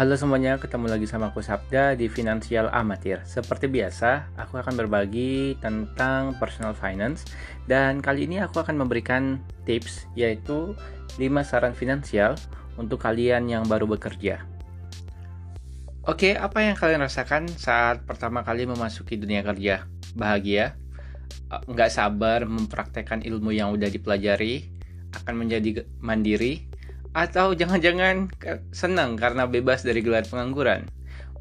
Halo semuanya, ketemu lagi sama aku Sabda di Finansial Amatir. Seperti biasa, aku akan berbagi tentang personal finance dan kali ini aku akan memberikan tips yaitu 5 saran finansial untuk kalian yang baru bekerja. Oke, apa yang kalian rasakan saat pertama kali memasuki dunia kerja? Bahagia? Nggak sabar mempraktekkan ilmu yang udah dipelajari? Akan menjadi mandiri? Atau jangan-jangan senang karena bebas dari gelar pengangguran?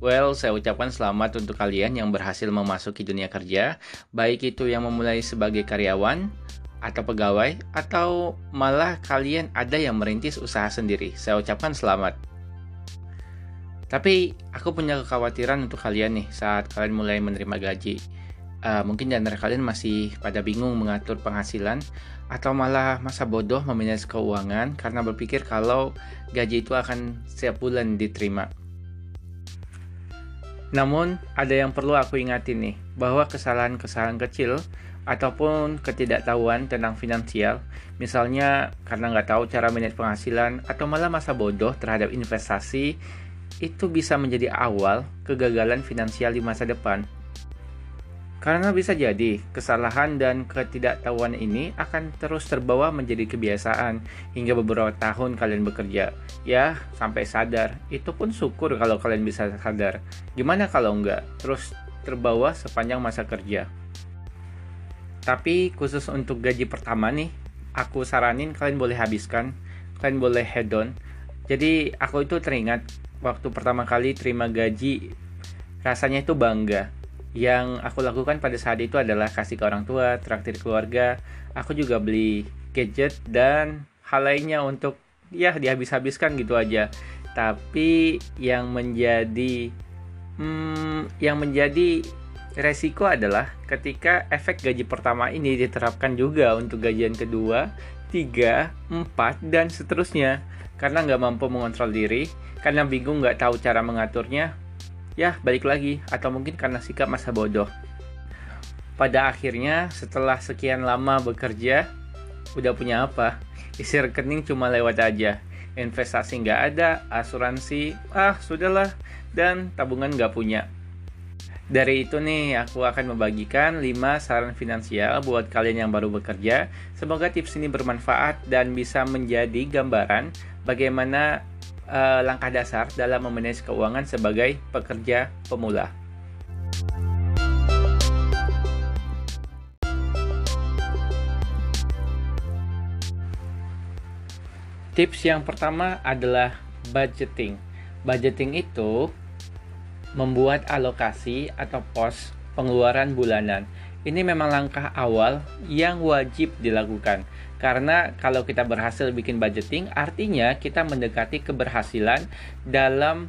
Well, saya ucapkan selamat untuk kalian yang berhasil memasuki dunia kerja, baik itu yang memulai sebagai karyawan atau pegawai, atau malah kalian ada yang merintis usaha sendiri. Saya ucapkan selamat. Tapi aku punya kekhawatiran untuk kalian nih saat kalian mulai menerima gaji uh, mungkin di antara kalian masih pada bingung mengatur penghasilan atau malah masa bodoh memanage keuangan karena berpikir kalau gaji itu akan setiap bulan diterima. Namun, ada yang perlu aku ingatin nih, bahwa kesalahan-kesalahan kecil ataupun ketidaktahuan tentang finansial, misalnya karena nggak tahu cara manage penghasilan atau malah masa bodoh terhadap investasi, itu bisa menjadi awal kegagalan finansial di masa depan. Karena bisa jadi kesalahan dan ketidaktahuan ini akan terus terbawa menjadi kebiasaan hingga beberapa tahun kalian bekerja. Ya, sampai sadar. Itu pun syukur kalau kalian bisa sadar. Gimana kalau enggak? Terus terbawa sepanjang masa kerja. Tapi khusus untuk gaji pertama nih, aku saranin kalian boleh habiskan, kalian boleh head on. Jadi aku itu teringat waktu pertama kali terima gaji, rasanya itu bangga yang aku lakukan pada saat itu adalah kasih ke orang tua, traktir keluarga. Aku juga beli gadget dan hal lainnya untuk ya dihabis-habiskan gitu aja. Tapi yang menjadi hmm, yang menjadi resiko adalah ketika efek gaji pertama ini diterapkan juga untuk gajian kedua, tiga, empat, dan seterusnya. Karena nggak mampu mengontrol diri, karena bingung nggak tahu cara mengaturnya, ya balik lagi atau mungkin karena sikap masa bodoh. Pada akhirnya setelah sekian lama bekerja, udah punya apa? Isi rekening cuma lewat aja. Investasi nggak ada, asuransi, ah sudahlah, dan tabungan nggak punya. Dari itu nih, aku akan membagikan 5 saran finansial buat kalian yang baru bekerja. Semoga tips ini bermanfaat dan bisa menjadi gambaran bagaimana uh, langkah dasar dalam memanage keuangan sebagai pekerja pemula. Tips yang pertama adalah budgeting. Budgeting itu membuat alokasi atau pos pengeluaran bulanan. Ini memang langkah awal yang wajib dilakukan karena kalau kita berhasil bikin budgeting, artinya kita mendekati keberhasilan dalam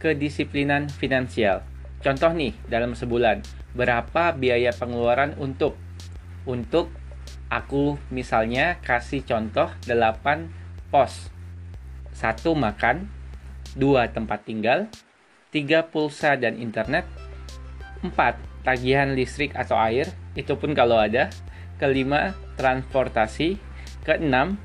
kedisiplinan finansial. Contoh nih, dalam sebulan, berapa biaya pengeluaran untuk untuk aku misalnya kasih contoh 8 pos. satu makan, dua tempat tinggal, tiga pulsa dan internet, empat tagihan listrik atau air, itu pun kalau ada, kelima transportasi, keenam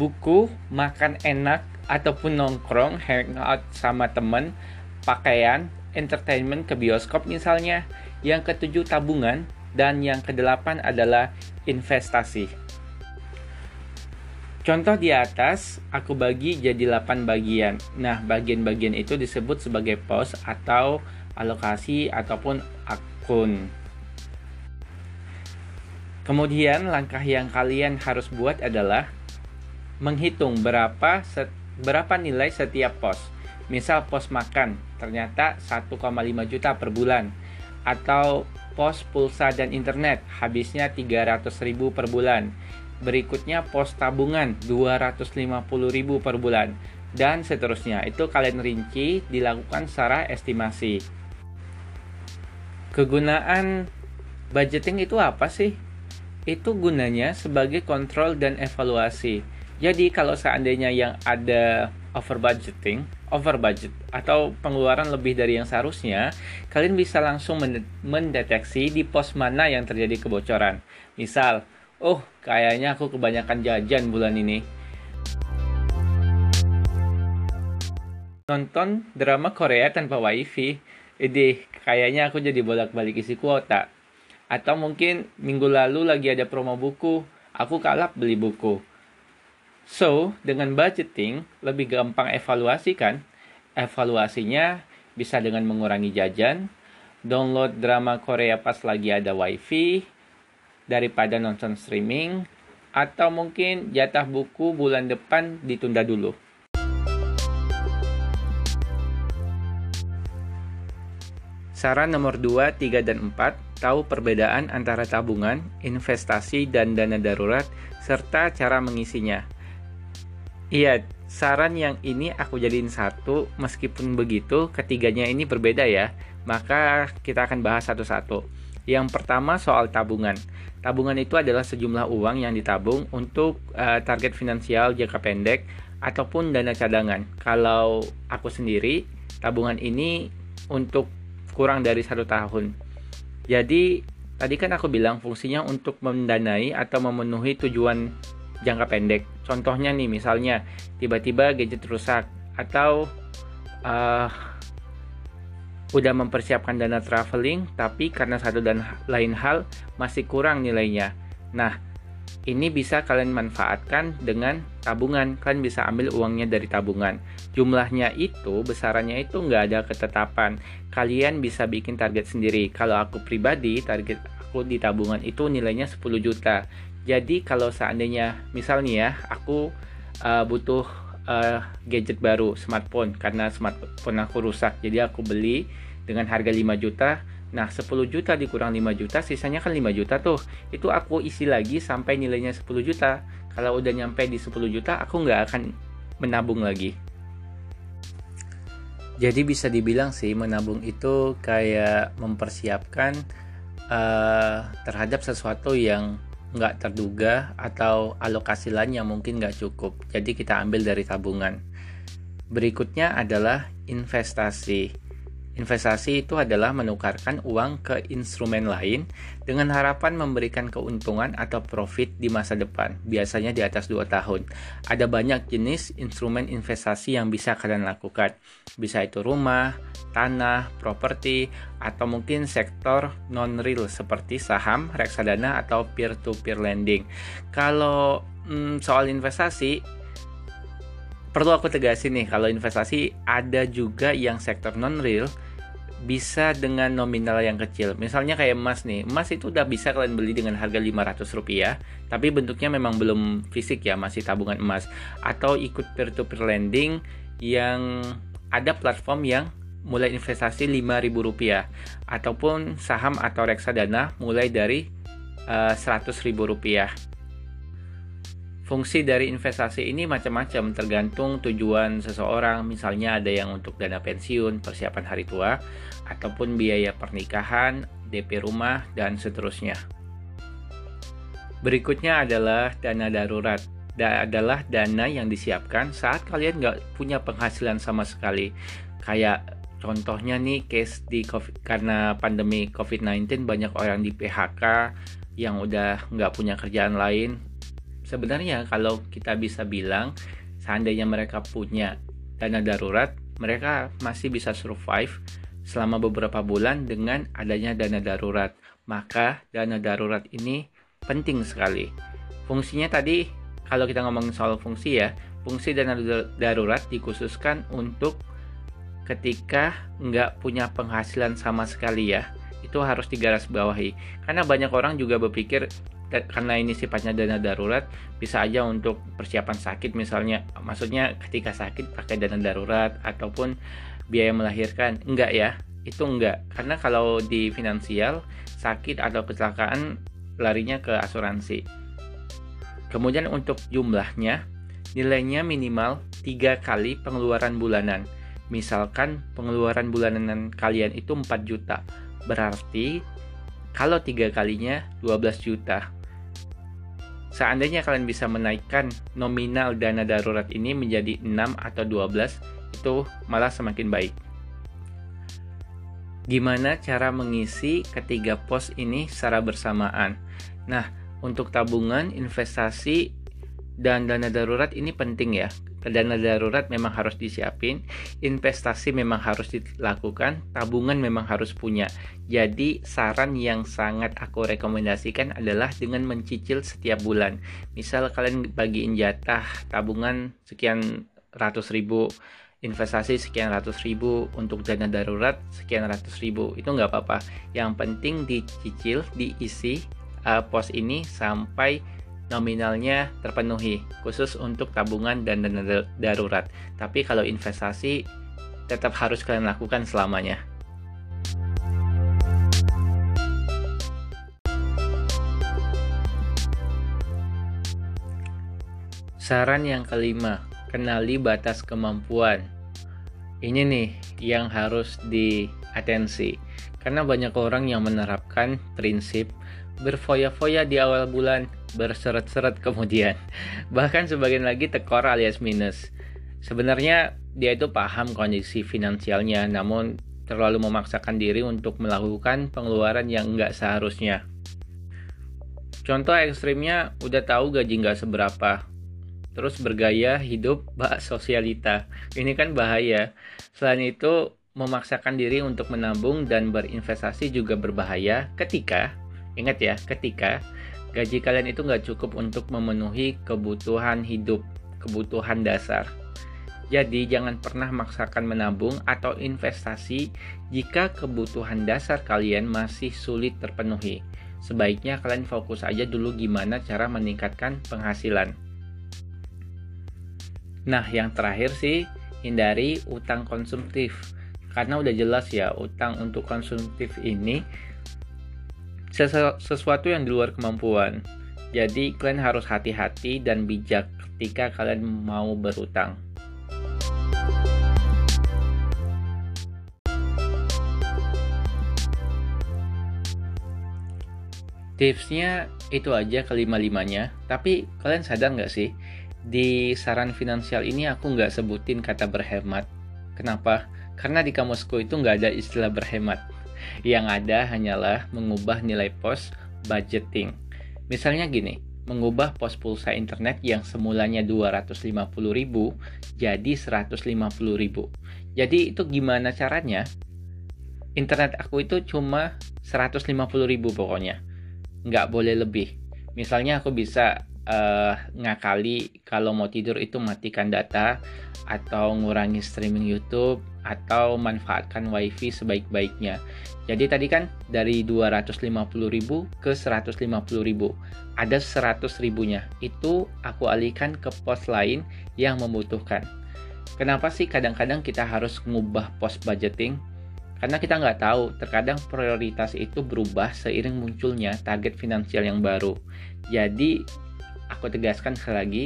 buku, makan enak ataupun nongkrong, hangout sama temen, pakaian, entertainment ke bioskop misalnya. Yang ketujuh tabungan dan yang kedelapan adalah investasi. Contoh di atas aku bagi jadi 8 bagian. Nah, bagian-bagian itu disebut sebagai pos atau alokasi ataupun akun. Kemudian langkah yang kalian harus buat adalah menghitung berapa set, berapa nilai setiap pos. Misal pos makan ternyata 1,5 juta per bulan atau pos pulsa dan internet habisnya 300 ribu per bulan. Berikutnya pos tabungan 250 ribu per bulan dan seterusnya. Itu kalian rinci dilakukan secara estimasi. Kegunaan budgeting itu apa sih? itu gunanya sebagai kontrol dan evaluasi. Jadi kalau seandainya yang ada over budgeting, over budget atau pengeluaran lebih dari yang seharusnya, kalian bisa langsung mendeteksi di pos mana yang terjadi kebocoran. Misal, oh kayaknya aku kebanyakan jajan bulan ini. Nonton drama Korea tanpa wifi. Ide, kayaknya aku jadi bolak-balik isi kuota. Atau mungkin minggu lalu lagi ada promo buku, aku kalap beli buku. So, dengan budgeting, lebih gampang evaluasi kan? Evaluasinya bisa dengan mengurangi jajan, download drama Korea pas lagi ada wifi, daripada nonton streaming, atau mungkin jatah buku bulan depan ditunda dulu. Saran nomor 2, 3, dan 4, tahu perbedaan antara tabungan, investasi, dan dana darurat, serta cara mengisinya. Iya, saran yang ini aku jadiin satu, meskipun begitu, ketiganya ini berbeda ya. Maka kita akan bahas satu-satu. Yang pertama soal tabungan. Tabungan itu adalah sejumlah uang yang ditabung untuk uh, target finansial jangka pendek ataupun dana cadangan. Kalau aku sendiri, tabungan ini untuk kurang dari satu tahun. Jadi tadi kan aku bilang fungsinya untuk mendanai atau memenuhi tujuan jangka pendek. Contohnya nih misalnya tiba-tiba gadget rusak atau uh, udah mempersiapkan dana traveling tapi karena satu dan lain hal masih kurang nilainya. Nah, ini bisa kalian manfaatkan dengan tabungan. Kalian bisa ambil uangnya dari tabungan. Jumlahnya itu, besarannya itu nggak ada ketetapan. Kalian bisa bikin target sendiri. Kalau aku pribadi, target aku di tabungan itu nilainya 10 juta. Jadi kalau seandainya, misalnya ya, aku uh, butuh uh, gadget baru, smartphone, karena smartphone aku rusak. Jadi aku beli dengan harga 5 juta Nah, 10 juta dikurang 5 juta, sisanya kan 5 juta tuh. Itu aku isi lagi sampai nilainya 10 juta. Kalau udah nyampe di 10 juta, aku nggak akan menabung lagi. Jadi bisa dibilang sih menabung itu kayak mempersiapkan uh, terhadap sesuatu yang nggak terduga atau alokasi lain yang mungkin nggak cukup. Jadi kita ambil dari tabungan. Berikutnya adalah investasi. Investasi itu adalah menukarkan uang ke instrumen lain dengan harapan memberikan keuntungan atau profit di masa depan, biasanya di atas 2 tahun. Ada banyak jenis instrumen investasi yang bisa kalian lakukan. Bisa itu rumah, tanah, properti, atau mungkin sektor non-real seperti saham, reksadana, atau peer-to-peer lending. Kalau hmm, soal investasi, perlu aku tegasin nih kalau investasi ada juga yang sektor non real bisa dengan nominal yang kecil. Misalnya kayak emas nih. Emas itu udah bisa kalian beli dengan harga 500 rupiah. Tapi bentuknya memang belum fisik ya, masih tabungan emas. Atau ikut peer-to-peer lending yang ada platform yang mulai investasi 5000 rupiah. Ataupun saham atau reksadana mulai dari uh, eh, 100 ribu rupiah. Fungsi dari investasi ini macam-macam tergantung tujuan seseorang. Misalnya ada yang untuk dana pensiun, persiapan hari tua, ataupun biaya pernikahan, DP rumah, dan seterusnya. Berikutnya adalah dana darurat. Da adalah dana yang disiapkan saat kalian nggak punya penghasilan sama sekali. Kayak contohnya nih case di COVID, karena pandemi COVID-19 banyak orang di PHK yang udah nggak punya kerjaan lain sebenarnya kalau kita bisa bilang seandainya mereka punya dana darurat, mereka masih bisa survive selama beberapa bulan dengan adanya dana darurat. Maka dana darurat ini penting sekali. Fungsinya tadi kalau kita ngomongin soal fungsi ya, fungsi dana darurat dikhususkan untuk ketika nggak punya penghasilan sama sekali ya. Itu harus digarisbawahi. Karena banyak orang juga berpikir karena ini sifatnya dana darurat bisa aja untuk persiapan sakit misalnya maksudnya ketika sakit pakai dana darurat ataupun biaya melahirkan. Enggak ya itu enggak. Karena kalau di finansial sakit atau kecelakaan larinya ke asuransi. Kemudian untuk jumlahnya nilainya minimal tiga kali pengeluaran bulanan. Misalkan pengeluaran bulanan kalian itu 4 juta berarti kalau tiga kalinya 12 juta Seandainya kalian bisa menaikkan nominal dana darurat ini menjadi 6 atau 12, itu malah semakin baik. Gimana cara mengisi ketiga pos ini secara bersamaan? Nah, untuk tabungan investasi dan dana darurat ini penting ya dana darurat memang harus disiapin, investasi memang harus dilakukan, tabungan memang harus punya. Jadi saran yang sangat aku rekomendasikan adalah dengan mencicil setiap bulan. Misal kalian bagiin jatah tabungan sekian ratus ribu, investasi sekian ratus ribu, untuk dana darurat sekian ratus ribu, itu nggak apa-apa. Yang penting dicicil, diisi uh, pos ini sampai nominalnya terpenuhi khusus untuk tabungan dan dana darurat. Tapi kalau investasi tetap harus kalian lakukan selamanya. Saran yang kelima, kenali batas kemampuan. Ini nih yang harus diatensi. Karena banyak orang yang menerapkan prinsip berfoya-foya di awal bulan berseret-seret kemudian. Bahkan sebagian lagi tekor alias minus. Sebenarnya dia itu paham kondisi finansialnya, namun terlalu memaksakan diri untuk melakukan pengeluaran yang nggak seharusnya. Contoh ekstrimnya udah tahu gaji nggak seberapa, terus bergaya hidup bak sosialita. Ini kan bahaya. Selain itu, memaksakan diri untuk menabung dan berinvestasi juga berbahaya ketika, ingat ya, ketika gaji kalian itu nggak cukup untuk memenuhi kebutuhan hidup, kebutuhan dasar. Jadi jangan pernah maksakan menabung atau investasi jika kebutuhan dasar kalian masih sulit terpenuhi. Sebaiknya kalian fokus aja dulu gimana cara meningkatkan penghasilan. Nah, yang terakhir sih hindari utang konsumtif. Karena udah jelas ya, utang untuk konsumtif ini sesuatu yang di luar kemampuan. Jadi kalian harus hati-hati dan bijak ketika kalian mau berutang. Tipsnya itu aja kelima-limanya, tapi kalian sadar nggak sih, di saran finansial ini aku nggak sebutin kata berhemat. Kenapa? Karena di kamusku itu nggak ada istilah berhemat. Yang ada hanyalah mengubah nilai pos budgeting. Misalnya gini, mengubah pos pulsa internet yang semulanya 250.000 jadi 150.000. Jadi itu gimana caranya? Internet aku itu cuma 150.000 pokoknya. Nggak boleh lebih. Misalnya aku bisa uh, ngakali kalau mau tidur itu matikan data atau ngurangi streaming YouTube atau manfaatkan wifi sebaik-baiknya. Jadi tadi kan dari 250.000 ke 150.000. Ada 100 ribunya. Itu aku alihkan ke pos lain yang membutuhkan. Kenapa sih kadang-kadang kita harus mengubah pos budgeting? Karena kita nggak tahu, terkadang prioritas itu berubah seiring munculnya target finansial yang baru. Jadi aku tegaskan sekali lagi,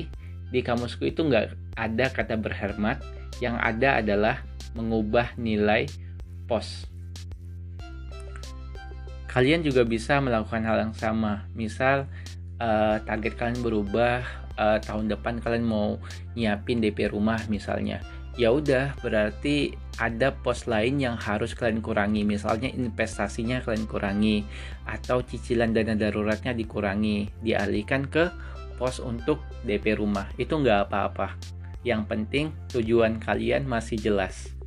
di kamusku itu nggak ada kata berhemat, yang ada adalah mengubah nilai pos. Kalian juga bisa melakukan hal yang sama, misal uh, target kalian berubah, uh, tahun depan kalian mau nyiapin DP rumah misalnya. Ya udah, berarti ada pos lain yang harus kalian kurangi, misalnya investasinya kalian kurangi, atau cicilan dana daruratnya dikurangi, dialihkan ke pos untuk DP rumah. Itu nggak apa-apa. Yang penting tujuan kalian masih jelas.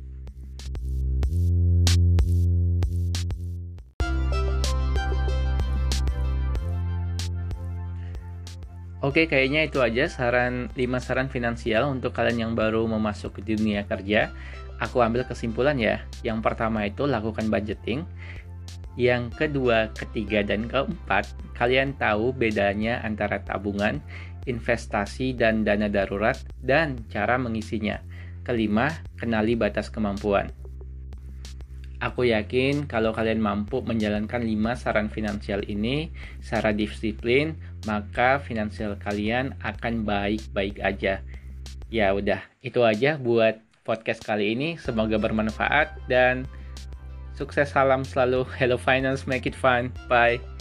Oke, kayaknya itu aja saran 5 saran finansial untuk kalian yang baru memasuk ke dunia kerja. Aku ambil kesimpulan ya. Yang pertama itu lakukan budgeting. Yang kedua, ketiga, dan keempat, kalian tahu bedanya antara tabungan, investasi, dan dana darurat, dan cara mengisinya. Kelima, kenali batas kemampuan. Aku yakin kalau kalian mampu menjalankan 5 saran finansial ini secara disiplin, maka finansial kalian akan baik-baik aja. Ya udah, itu aja buat podcast kali ini. Semoga bermanfaat dan Sukses salam selalu. Hello Finance, make it fun. Bye.